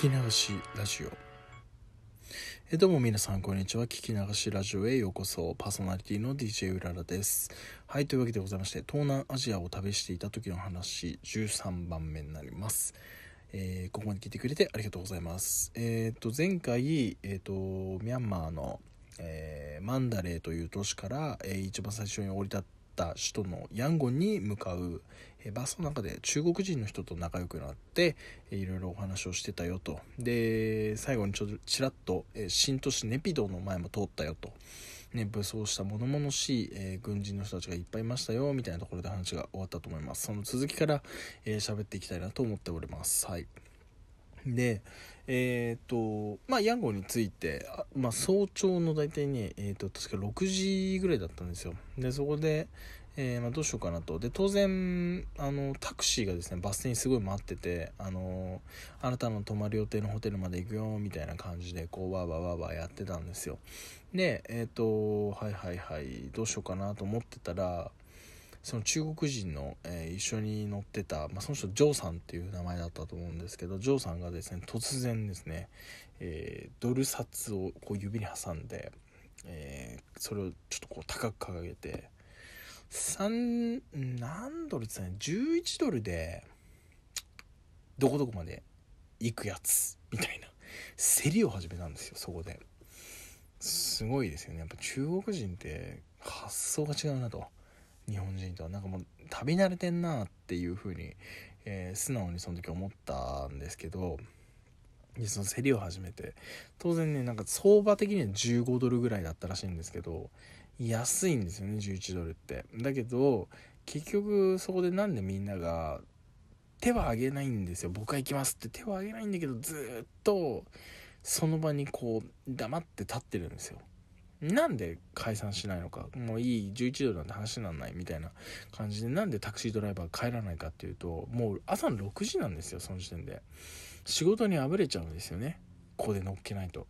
聞き流しラジオ。えどうも皆さんこんにちは。聞き流しラジオへようこそ。パーソナリティの DJ うららです。はいというわけでございまして東南アジアを旅していた時の話13番目になります。えー、ここまで聞いてくれてありがとうございます。えっ、ー、と前回えっ、ー、とミャンマーの、えマンダレーという都市から、え一番最初に降り立った首都のヤンゴンに向かう、バスの中で中国人の人と仲良くなって、えいろいろお話をしてたよと。で最後にちょっとちらっと、え新都市ネピドの前も通ったよと、ね、武装した物々しい、えー、軍人の人たちがいっぱいいましたよみたいなところで話が終わったと思います。その続きから喋、えー、っていきたいなと思っております。はい。でえっ、ー、とまあヤンゴンについてまあ、早朝の大体ねえっ、ー、と確か6時ぐらいだったんですよ。でそこで、えー、まあ、どうしようかなと。で当然あのタクシーがですねバス停にすごい待っててあのあなたの泊まる予定のホテルまで行くよみたいな感じでこうわーわーわーわーやってたんですよ。でえっ、とはいはいはいどうしようかなと思ってたらその中国人の、えー、一緒に乗ってた、まあ、その人ジョーさんっていう名前だったと思うんですけどジョーさんがですね突然ですね、えー、ドル札をこう指に挟んで、えー、それをちょっとこう高く掲げて3何ドルですね11ドルでどこどこまで行くやつみたいな。競りを始めたんですよそこで。すごいですよね。やっぱ中国人って発想が違うなと。日本人とは。なんかもう旅慣れてんなっていう風に、えー、素直にその時思ったんですけどその競りを始めて。当然ねなんか相場的には15ドルぐらいだったらしいんですけど安いんですよね11ドルって。だけど結局そこでなんでみんなが手は挙げないんですよ。僕は行きますって。手は挙げないんだけどずっとその場にこう黙って立ってるんですよ。なんで解散しないのか。もういい11ドルなんて話になんないみたいな感じでなんでタクシードライバー帰らないかっていうともう朝の6時なんですよその時点で。仕事にあぶれちゃうんですよね。ここで乗っけないと。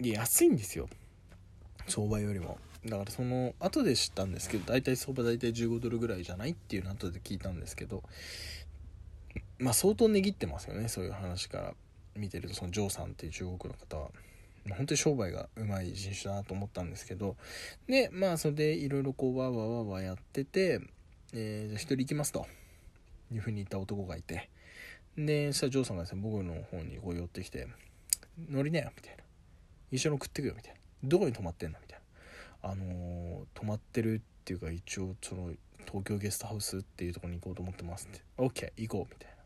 いや安いんですよ。相場よりも。だからその後で知ったんですけど大体相場大体15ドルぐらいじゃないっていうの後で聞いたんですけどまあ相当値切ってますよねそういう話から見てると。そのジョーさんっていう中国の方は。本当に商売がうまい人種だなと思ったんですけど。でまあそれでいろいろこうわーわーわーわーやってて、えー、じゃあ一人行きますと。いうふうに言った男がいて。でそしたらジョーさんがですね僕の方にこう寄ってきて「乗りなよ」みたいな「一緒に送ってくよ」みたいな「どこに泊まってんの?」みたいな「あのー、泊まってるっていうか一応その東京ゲストハウスっていうとこに行こうと思ってます」って「OK 行こう」みたいな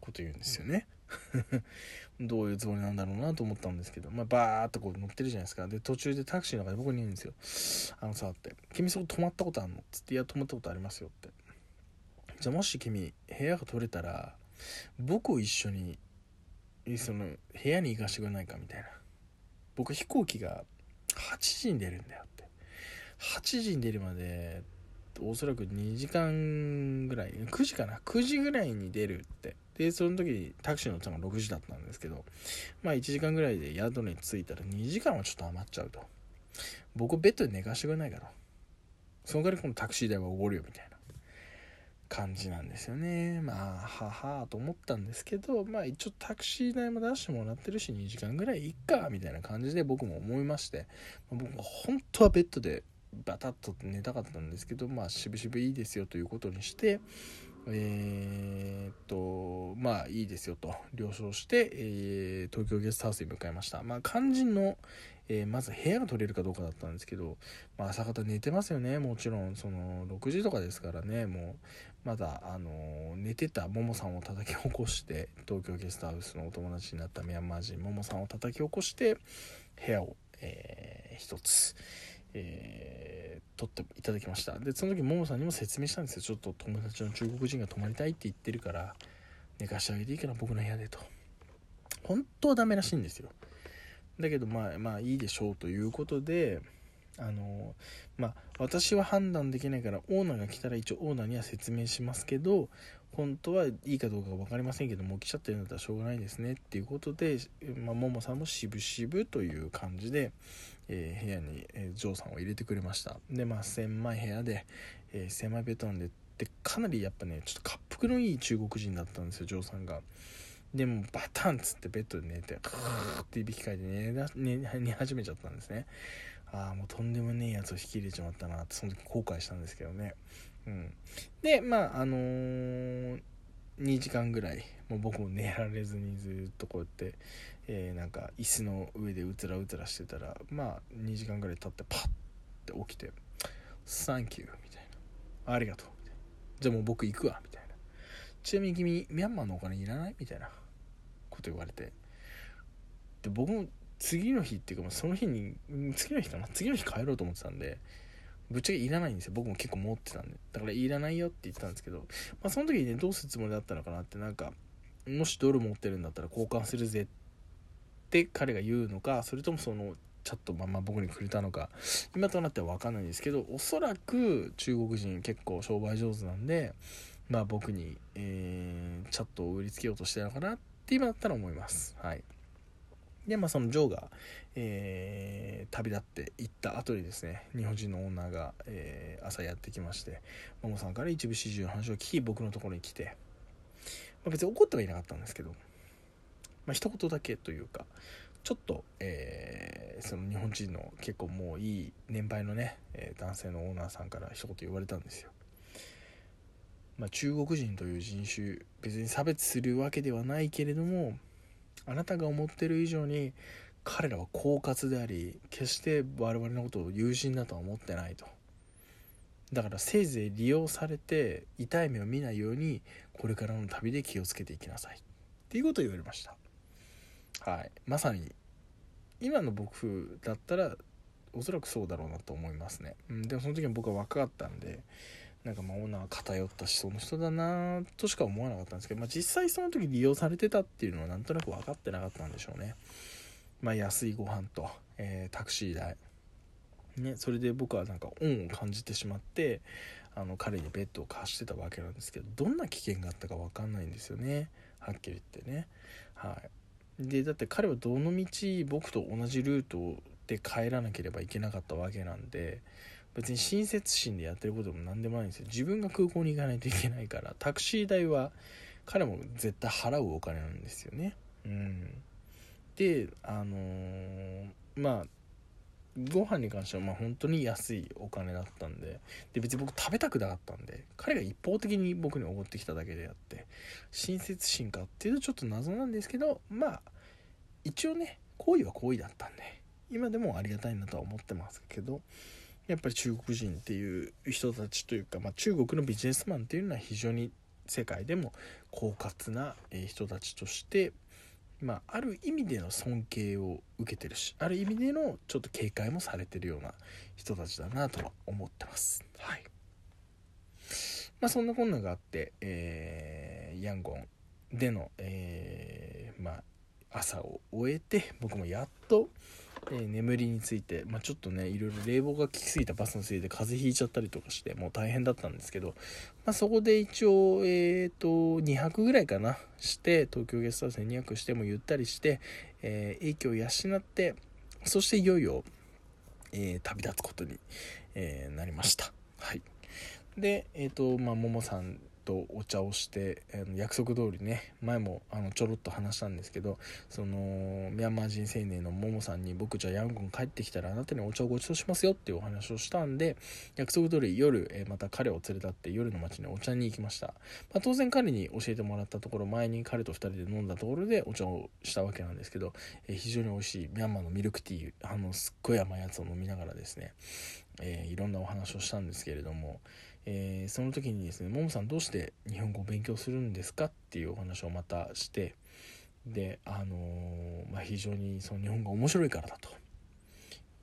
こと言うんですよね。どういうつもりなんだろうなと思ったんですけど、まあ、バーっとこう乗ってるじゃないですか。で、途中でタクシーの中で僕に言うんですよ。あのさ、って、君そこ泊まったことあんの？つって、いや、泊まったことありますよって。じゃあもし君、部屋が取れたら、僕を一緒に、その、部屋に行かしてくれないか？みたいな。僕飛行機が8時に出るんだよって。8時に出るまで、おそらく2時間ぐらい、9時かな ?9 時ぐらいに出るって。で、その時にタクシー乗ったのが6時だったんですけど、まあ1時間ぐらいで宿に着いたら2時間はちょっと余っちゃうと。僕ベッドで寝かしてくれないから。その代わりこのタクシー代はおごるよみたいな感じなんですよね。まあ、ははと思ったんですけど、まあ一応タクシー代も出してもらってるし2時間ぐらいいっか、みたいな感じで僕も思いまして、僕も本当はベッドでバタッと寝たかったんですけど、まあ、渋々いいですよということにして、えー、っと、まあ、いいですよと了承して、えー、東京ゲストハウスに向かいました。まあ、肝心の、えー、まず部屋が取れるかどうかだったんですけど、まあ、朝方寝てますよね。もちろん、その、6時とかですからね、もう、まだ、あの、寝てたももさんを叩き起こして、東京ゲストハウスのお友達になったミャンマー人ももさんを叩き起こして、部屋を、えー、一つ、えー、撮っていただきました。でその時ももさんにも説明したんですよ。ちょっと友達の中国人が泊まりたいって言ってるから寝かしてあげていいから僕の部屋でと。本当はダメらしいんですよ。だけどまあまあいいでしょうということであのまあ私は判断できないからオーナーが来たら一応オーナーには説明しますけど本当はいいかどうか分かりませんけども来ちゃってるんだったらしょうがないですねっていうことで、まあ、ももさんもしぶしぶという感じで、えー、部屋に、えー、ジョーさんを入れてくれました。でまあ狭い部屋で、えー、狭いベッドなんででかなりやっぱねちょっと滑覆のいい中国人だったんですよジョーさんが。でもバタンっつってベッドで寝てクーっていびきかいて寝だ寝寝始めちゃったんですね。ああもうとんでもねえやつを引き入れちまったなってその時後悔したんですけどね。うん。でまああのー、2時間ぐらいもう僕も寝られずにずっとこうやって、えー、なんか椅子の上でうつらうつらしてたらまあ2時間ぐらい経ってパッて起きて「サンキュー」みたいな「ありがとう」みたいな「じゃあもう僕行くわ」みたいな「ちなみに君ミャンマーのお金いらない?」みたいな。こと言われて。で僕も次の日っていうかその日に次の日かな？次の日帰ろうと思ってたんでぶっちゃけいらないんですよ。僕も結構持ってたんで。だからいらないよって言ってたんですけど、まあ、その時にねどうするつもりだったのかなってなんかもしドル持ってるんだったら交換するぜって彼が言うのかそれともそのチャットまま僕にくれたのか今となっては分かんないんですけどおそらく中国人結構商売上手なんでまあ僕に、えー、チャットを売りつけようとしてるのかなって今だったら思います。はい。でまあそのジョーが、えー、旅立って行った後にですね日本人のオーナーが、えー、朝やってきましてももさんから一部始終の話を聞き僕のところに来て、まあ、別に怒ってはいなかったんですけど、まあ一言だけというかちょっと、えー、その日本人の結構もういい年配のね、え男性のオーナーさんから一言言われたんですよ。まあ、中国人という人種別に差別するわけではないけれどもあなたが思ってる以上に彼らは狡猾であり決して我々のことを友人だとは思ってないと。だからせいぜい利用されて痛い目を見ないようにこれからの旅で気をつけていきなさい。っていうことを言われました。はい。まさに今の僕だったらおそらくそうだろうなと思いますね、うん、でもその時は僕は若かったんでなんかまあオーナー偏った思想の人だなとしか思わなかったんですけど、まあ、実際その時利用されてたっていうのはなんとなく分かってなかったんでしょうね。まあ、安いご飯と、えー、タクシー代。ね、それで僕はなんか恩を感じてしまってあの彼にベッドを貸してたわけなんですけどどんな危険があったか分かんないんですよねはっきり言ってね。はい、でだって彼はどの道僕と同じルートで帰らなければいけなかったわけなんで別に親切心でやってることも何でもないんですよ。自分が空港に行かないといけないから。タクシー代は彼も絶対払うお金なんですよね。うん。であのー、まあご飯に関してはまあ本当に安いお金だったんで。で別に僕食べたくなかったんで。彼が一方的に僕におごってきただけであって。親切心かっていうとちょっと謎なんですけどまあ一応ね行為は行為だったんで。今でもありがたいなとは思ってますけど。やっぱり中国人っていう人たちというか、まあ、中国のビジネスマンっていうのは非常に世界でも狡猾な人たちとして、まあ、ある意味での尊敬を受けてるしある意味でのちょっと警戒もされてるような人たちだなとは思ってます。はいまあ、そんなこんながあって、えー、ヤンゴンでの、えー、まあ、朝を終えて僕もやっと、えー、眠りについて、まあ、ちょっとねいろいろ冷房が効きすぎたバスのせいで風邪ひいちゃったりとかしてもう大変だったんですけど、まあ、そこで一応えっ、ー、と2泊ぐらいかなして東京ゲストハウスに2泊してもゆったりして、えー、影響を養ってそしていよいよ、え旅立つことに、えなりました。はい。でえっ、とまあももさんとお茶をして、えー、約束通りね前もあのちょろっと話したんですけどそのミャンマー人青年のももさんに僕じゃあヤンゴン帰ってきたらあなたにお茶をご馳走しますよっていうお話をしたんで約束通り夜、えー、また彼を連れ立って夜の街にお茶に行きました、まあ、当然彼に教えてもらったところ前に彼と2人で飲んだところでお茶をしたわけなんですけど、えー、非常に美味しいミャンマーのミルクティーあのすっごい甘いやつを飲みながらですね、えいろんなお話をしたんですけれどもえー、その時にですね「ももさんどうして日本語を勉強するんですか?」っていうお話をまたしてであのー、まあ、非常にその日本語面白いからだと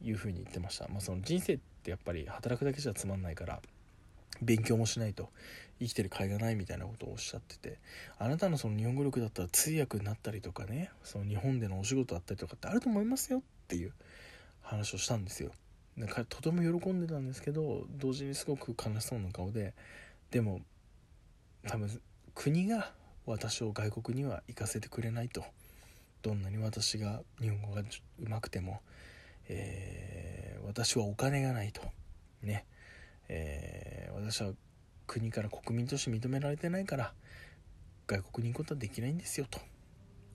いうふうに言ってました、まあ、その人生ってやっぱり働くだけじゃつまんないから勉強もしないと生きてる甲斐がないみたいなことをおっしゃっててあなたのその日本語力だったら通訳になったりとかねその日本でのお仕事だったりとかってあると思いますよっていう話をしたんですよ彼とても喜んでたんですけど同時にすごく悲しそうな顔ででも多分国が私を外国には行かせてくれないと。どんなに私が日本語がうまくても、えー、私はお金がないと。ね、えー、私は国から国民として認められてないから外国に行くことはできないんですよと。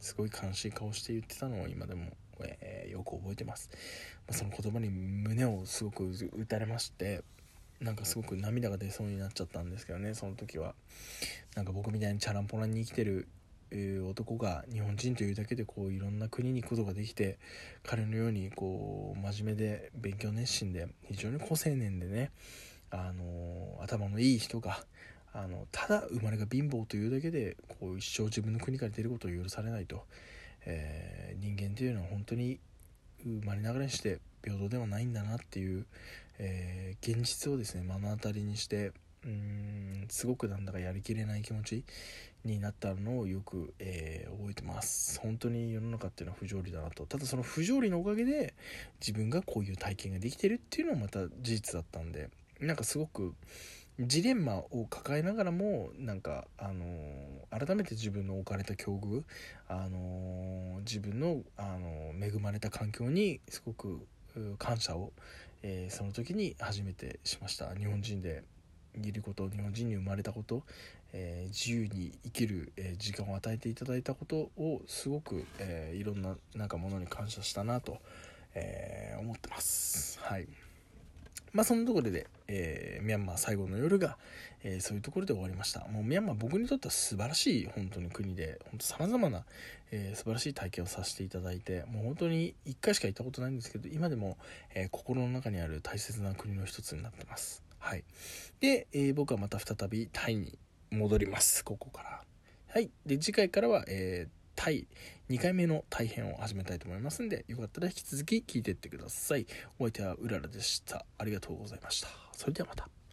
すごい悲しい顔して言ってたのを今でも、えー、よく覚えてます、まあ、その言葉に胸をすごく打たれましてなんかすごく涙が出そうになっちゃったんですけどねその時は。なんか僕みたいにチャランポランに生きてる男が日本人というだけでこういろんな国に行くことができて彼のようにこう真面目で勉強熱心で非常に好青年でねあの頭のいい人があのただ生まれが貧乏というだけでこう一生自分の国から出ることを許されないと、えー、人間というのは本当に生まれながらにして平等ではないんだなっていう、えー、現実をですね目の当たりにしてうーんすごくなんだかやりきれない気持ちになったのをよく、えー、覚えてます。本当に世の中っていうのは不条理だなと。ただその不条理のおかげで自分がこういう体験ができてるっていうのもまた事実だったんでなんかすごくジレンマを抱えながらもなんか、あのー、改めて自分の置かれた境遇、あのー、自分の、あのー、恵まれた環境にすごく感謝を、えその時に初めてしました日本人でいること日本人に生まれたこと、え自由に生きる、え時間を与えていただいたことをすごく、えいろんななんかものに感謝したなと、え思ってます。はいまあそのところで、えー、ミャンマー最後の夜が、えー、そういうところで終わりました。もうミャンマー僕にとっては素晴らしい本当に国で、本当様々な、えー、素晴らしい体験をさせていただいて、もう本当に1回しか行ったことないんですけど、今でも、え心の中にある大切な国の一つになってます。はい。で、え僕はまた再びタイに戻ります。ここから。はい。で、次回からは、えー対2回目の大変を始めたいと思いますんでよかったら引き続き聞いてってください。お相手はうららでした。ありがとうございました。それではまた。